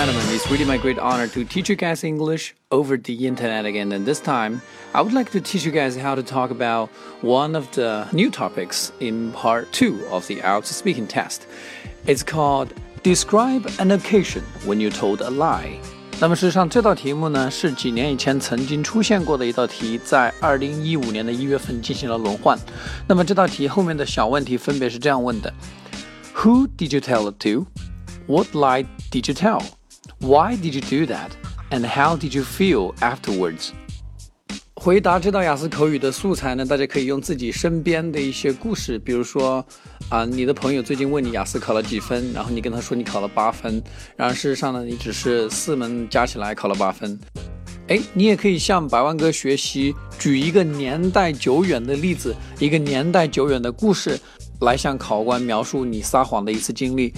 gentlemen, it's really my great honor to teach you guys English over the internet again. And this time, I would like to teach you guys how to talk about one of the new topics in part two of the IELTS speaking test. It's called Describe an occasion when you told a lie. 那么事实上，这道题目呢是几年以前曾经出现过的一道题，在二零一五年的一月份进行了轮换。那么这道题后面的小问题分别是这样问的：Who did you tell it to? What lie did you tell? Why did you do that? And how did you feel afterwards? 回答这道雅思口语的素材呢，大家可以用自己身边的一些故事，比如说，啊，你的朋友最近问你雅思考了几分，然后你跟他说你考了八分，然而事实上呢，你只是四门加起来考了八分。哎，你也可以向百万哥学习，举一个年代久远的例子，一个年代久远的故事。来向考官描述你撒谎的一次经历，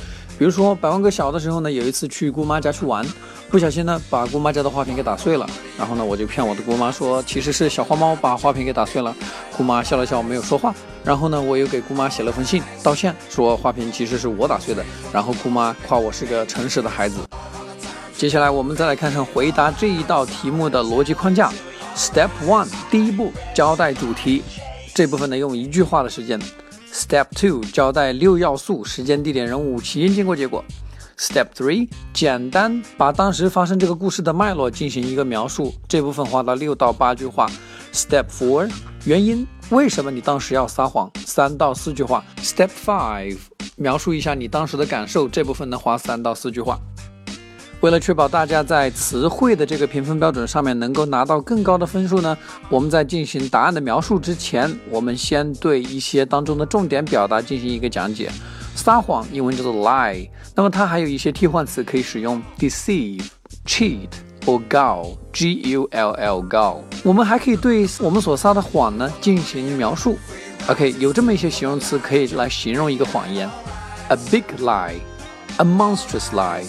比如说百万哥小的时候呢，有一次去姑妈家去玩，不小心呢把姑妈家的花瓶给打碎了，然后呢我就骗我的姑妈说其实是小花猫把花瓶给打碎了，姑妈笑了笑没有说话，然后呢我又给姑妈写了封信道歉，说花瓶其实是我打碎的，然后姑妈夸我是个诚实的孩子。接下来我们再来看看回答这一道题目的逻辑框架，Step One 第一步交代主题，这部分呢用一句话的时间。Step two 交代六要素：时间、地点、人物、起因、经过、结果。Step three 简单把当时发生这个故事的脉络进行一个描述，这部分花了六到八句话。Step four 原因，为什么你当时要撒谎？三到四句话。Step five 描述一下你当时的感受，这部分呢花三到四句话。为了确保大家在词汇的这个评分标准上面能够拿到更高的分数呢，我们在进行答案的描述之前，我们先对一些当中的重点表达进行一个讲解。撒谎英文叫做 lie，那么它还有一些替换词可以使用 deceive、cheat or gull，G-U-L-L，gull。我们还可以对我们所撒的谎呢进行描述。OK，有这么一些形容词可以来形容一个谎言：a big lie，a monstrous lie。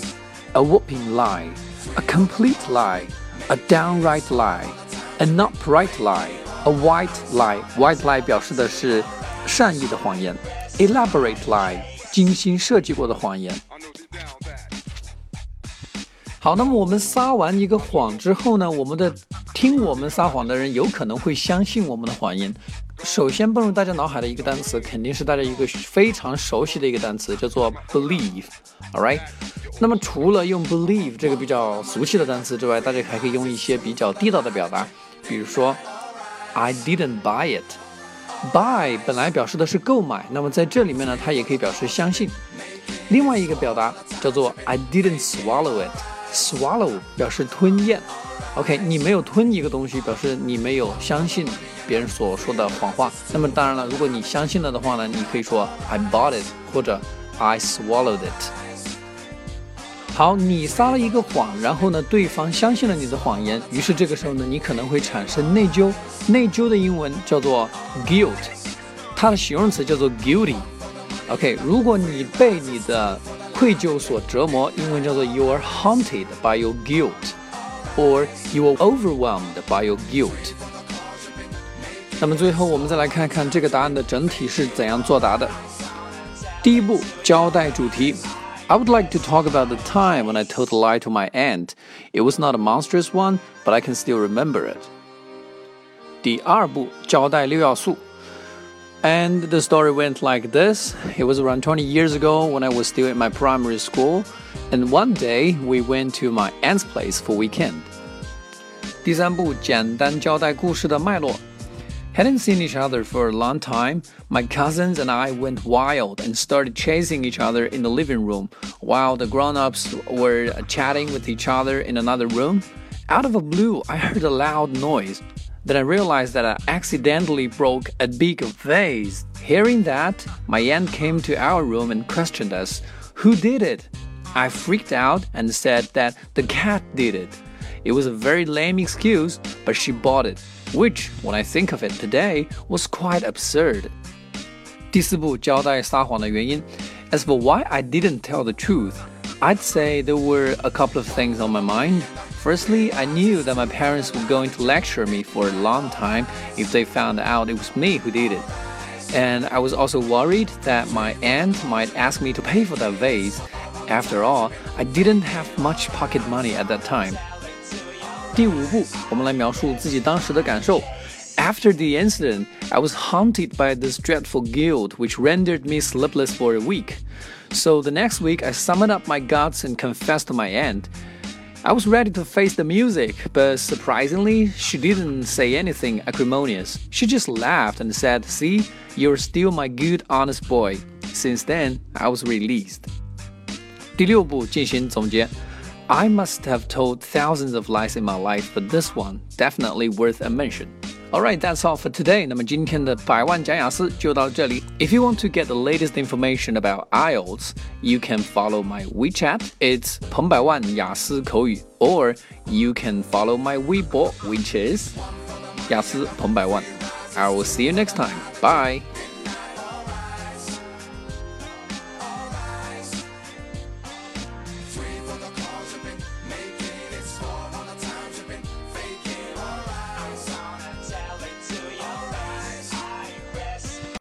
A whopping lie, a complete lie, a downright lie, an upright lie, a white lie. White lie 表示的是善意的谎言，elaborate lie 精心设计过的谎言。好，那么我们撒完一个谎之后呢，我们的听我们撒谎的人有可能会相信我们的谎言。首先蹦入大家脑海的一个单词，肯定是大家一个非常熟悉的一个单词，叫做 believe。All right。那么除了用 believe 这个比较俗气的单词之外，大家还可以用一些比较地道的表达，比如说 I didn't buy it。buy 本来表示的是购买，那么在这里面呢，它也可以表示相信。另外一个表达叫做 I didn't swallow it。swallow 表示吞咽。OK，你没有吞一个东西，表示你没有相信别人所说的谎话。那么当然了，如果你相信了的话呢，你可以说 I bought it 或者 I swallowed it。好，你撒了一个谎，然后呢，对方相信了你的谎言，于是这个时候呢，你可能会产生内疚。内疚的英文叫做 guilt，它的形容词叫做 guilty。OK，如果你被你的愧疚所折磨，英文叫做 you are haunted by your guilt guilt，or you are overwhelmed by your guilt。那么最后我们再来看看这个答案的整体是怎样作答的。第一步，交代主题。I would like to talk about the time when I told a lie to my aunt. It was not a monstrous one, but I can still remember it. 第二步，交代六要素。 And the story went like this. It was around 20 years ago when I was still in my primary school, and one day we went to my aunt's place for weekend. 第三步，简单交代故事的脉络。Hadn't seen each other for a long time, my cousins and I went wild and started chasing each other in the living room while the grown ups were chatting with each other in another room. Out of the blue, I heard a loud noise. Then I realized that I accidentally broke a big vase. Hearing that, my aunt came to our room and questioned us Who did it? I freaked out and said that the cat did it. It was a very lame excuse, but she bought it which, when I think of it today, was quite absurd. 第四步，交代撒谎的原因。As for why I didn't tell the truth, I'd say there were a couple of things on my mind. Firstly, I knew that my parents were going to lecture me for a long time if they found out it was me who did it. And I was also worried that my aunt might ask me to pay for that vase, After all, I didn't have much pocket money at that time. 第五步，我们来描述自己当时的感受。 After the incident, I was haunted by this dreadful guilt which rendered me sleepless for a week. So the next week, I summoned up my guts and confessed to my aunt. I was ready to face the music, but surprisingly, she didn't say anything acrimonious. She just laughed and said, See, you're still my good, honest boy. Since then, I was released. 第六步进行总结。I must have told thousands of lies in my life, but this one definitely worth a mention. Alright, that's all for today. 那么今天的百万讲雅思就到这里。If you want to get the latest information about IELTS, you can follow my WeChat. It's 彭百万雅思口语 or you can follow my Weibo, which is 雅思彭百万. I will see you next time. Bye.